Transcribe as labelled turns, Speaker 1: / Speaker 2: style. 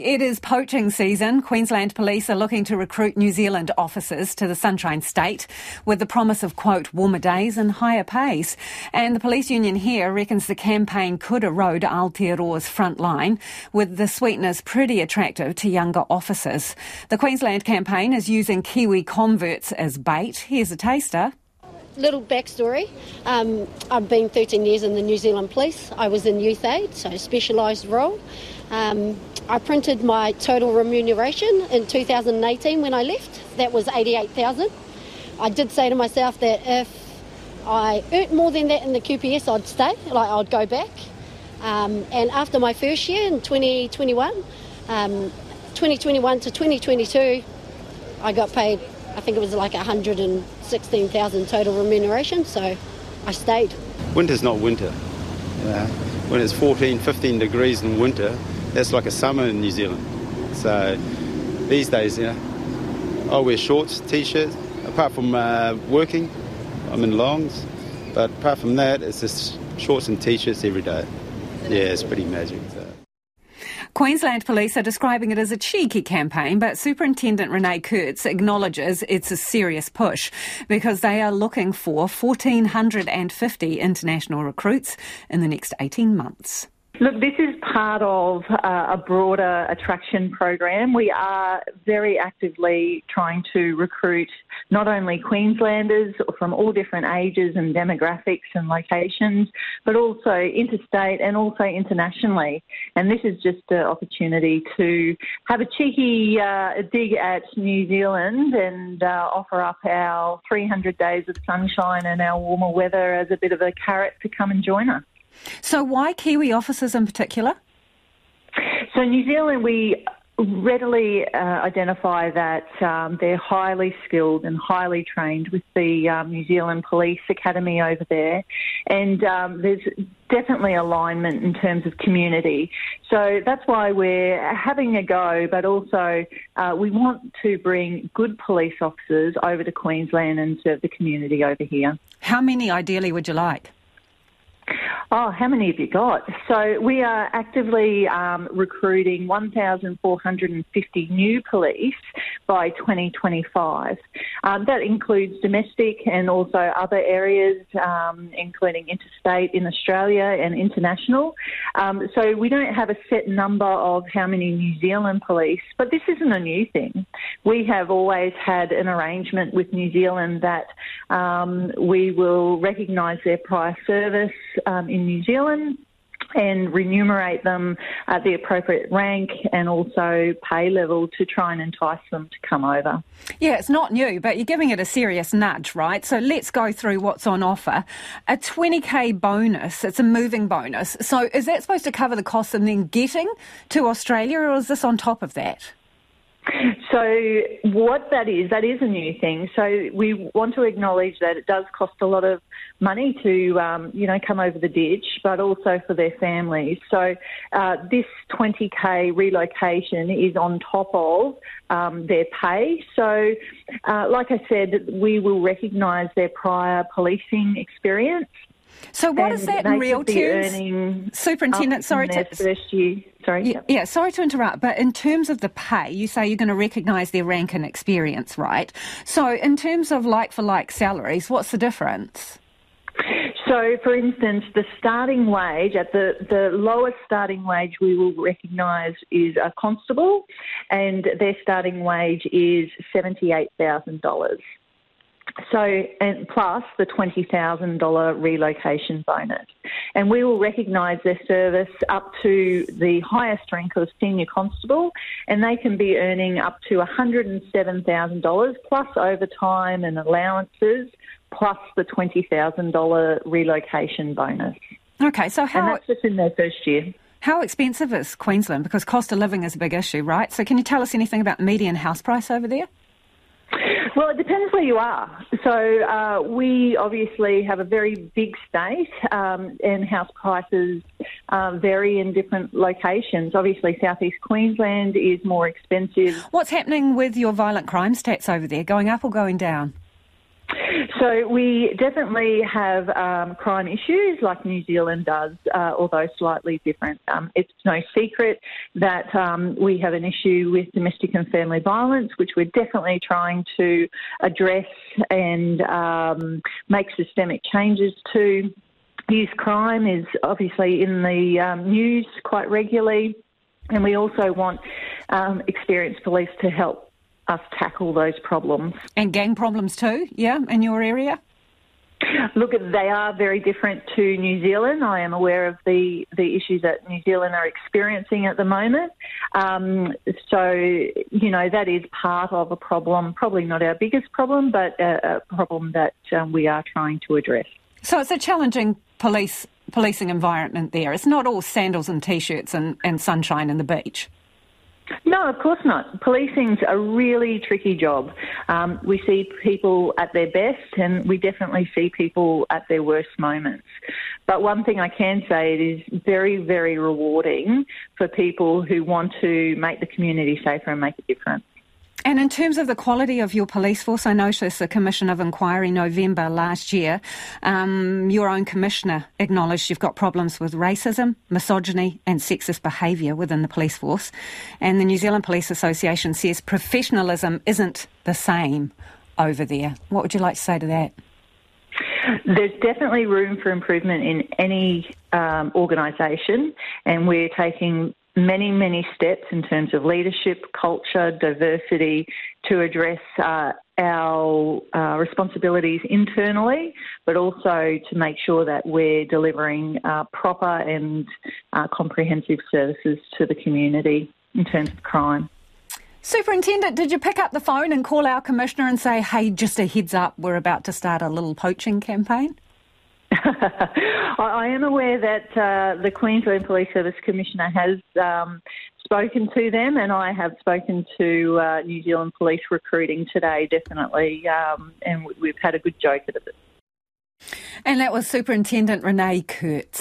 Speaker 1: It is poaching season. Queensland Police are looking to recruit New Zealand officers to the Sunshine State with the promise of, quote, warmer days and higher pays. And the police union here reckons the campaign could erode Aotearoa's front line, with the sweeteners pretty attractive to younger officers. The Queensland campaign is using Kiwi converts as bait. Here's a taster
Speaker 2: little backstory. Um, I've been 13 years in the New Zealand Police. I was in youth aid, so specialised role. Um, I printed my total remuneration in 2018 when I left. That was 88,000. I did say to myself that if I earned more than that in the QPS, I'd stay, like I'd go back. Um, and after my first year in 2021, um, 2021 to 2022, I got paid, I think it was like 116,000 total remuneration, so I stayed.
Speaker 3: Winter's not winter. Yeah. When it's 14, 15 degrees in winter, that's like a summer in New Zealand. So these days, you know, I wear shorts, t-shirts. Apart from uh, working, I'm in longs. But apart from that, it's just shorts and t-shirts every day. Yeah, it's pretty magic.
Speaker 1: Queensland Police are describing it as a cheeky campaign, but Superintendent Renee Kurtz acknowledges it's a serious push because they are looking for 1,450 international recruits in the next 18 months.
Speaker 4: Look, this is part of uh, a broader attraction program. We are very actively trying to recruit not only Queenslanders from all different ages and demographics and locations, but also interstate and also internationally. And this is just an opportunity to have a cheeky uh, dig at New Zealand and uh, offer up our 300 days of sunshine and our warmer weather as a bit of a carrot to come and join us.
Speaker 1: So, why Kiwi officers in particular?
Speaker 4: So, New Zealand, we readily uh, identify that um, they're highly skilled and highly trained with the um, New Zealand Police Academy over there, and um, there's definitely alignment in terms of community. So that's why we're having a go, but also uh, we want to bring good police officers over to Queensland and serve the community over here.
Speaker 1: How many ideally would you like?
Speaker 4: Oh, how many have you got? So we are actively um, recruiting 1,450 new police by 2025. Um, that includes domestic and also other areas, um, including interstate in Australia and international. Um, so we don't have a set number of how many New Zealand police, but this isn't a new thing. We have always had an arrangement with New Zealand that um, we will recognise their prior service um, in New Zealand and remunerate them at the appropriate rank and also pay level to try and entice them to come over.
Speaker 1: Yeah, it's not new, but you're giving it a serious nudge, right? So let's go through what's on offer. A 20k bonus, it's a moving bonus. So is that supposed to cover the cost of then getting to Australia or is this on top of that?
Speaker 4: So, what that is, that is a new thing. So, we want to acknowledge that it does cost a lot of money to, um, you know, come over the ditch, but also for their families. So, uh, this 20k relocation is on top of um, their pay. So, uh, like I said, we will recognise their prior policing experience.
Speaker 1: So, what is that in real terms? Superintendent, sorry
Speaker 4: to first year. Sorry.
Speaker 1: Yeah, yeah, sorry to interrupt, but in terms of the pay, you say you're going to recognise their rank and experience, right? So, in terms of like for like salaries, what's the difference?
Speaker 4: So, for instance, the starting wage at the, the lowest starting wage we will recognise is a constable, and their starting wage is $78,000. So, and plus the $20,000 relocation bonus. And we will recognise their service up to the highest rank of senior constable, and they can be earning up to $107,000 plus overtime and allowances, plus the $20,000 relocation bonus.
Speaker 1: Okay, so how.
Speaker 4: And that's just in their first year.
Speaker 1: How expensive is Queensland? Because cost of living is a big issue, right? So, can you tell us anything about the median house price over there?
Speaker 4: Well, it depends where you are. So uh, we obviously have a very big state, um, and house prices uh, vary in different locations. Obviously, southeast Queensland is more expensive.
Speaker 1: What's happening with your violent crime stats over there? Going up or going down?
Speaker 4: So we definitely have um, crime issues like New Zealand does, uh, although slightly different. Um, it's no secret that um, we have an issue with domestic and family violence, which we're definitely trying to address and um, make systemic changes to. Youth crime is obviously in the um, news quite regularly, and we also want um, experienced police to help us tackle those problems.
Speaker 1: And gang problems too, yeah, in your area?
Speaker 4: Look, they are very different to New Zealand. I am aware of the, the issues that New Zealand are experiencing at the moment. Um, so, you know, that is part of a problem, probably not our biggest problem, but a, a problem that um, we are trying to address.
Speaker 1: So it's a challenging police policing environment there. It's not all sandals and t-shirts and, and sunshine and the beach.
Speaker 4: No, of course not. Policing's a really tricky job. Um, we see people at their best, and we definitely see people at their worst moments. But one thing I can say, it is very, very rewarding for people who want to make the community safer and make a difference.
Speaker 1: And in terms of the quality of your police force, I noticed the Commission of Inquiry November last year. Um, your own commissioner acknowledged you've got problems with racism, misogyny, and sexist behaviour within the police force. And the New Zealand Police Association says professionalism isn't the same over there. What would you like to say to that?
Speaker 4: There's definitely room for improvement in any um, organisation, and we're taking many, many steps in terms of leadership, culture, diversity to address uh, our uh, responsibilities internally, but also to make sure that we're delivering uh, proper and uh, comprehensive services to the community in terms of crime.
Speaker 1: Superintendent, did you pick up the phone and call our commissioner and say, hey, just a heads up, we're about to start a little poaching campaign?
Speaker 4: I am aware that uh, the Queensland Police Service Commissioner has um, spoken to them, and I have spoken to uh, New Zealand Police recruiting today, definitely, um, and we've had a good joke at it.
Speaker 1: And that was Superintendent Renee Kurtz.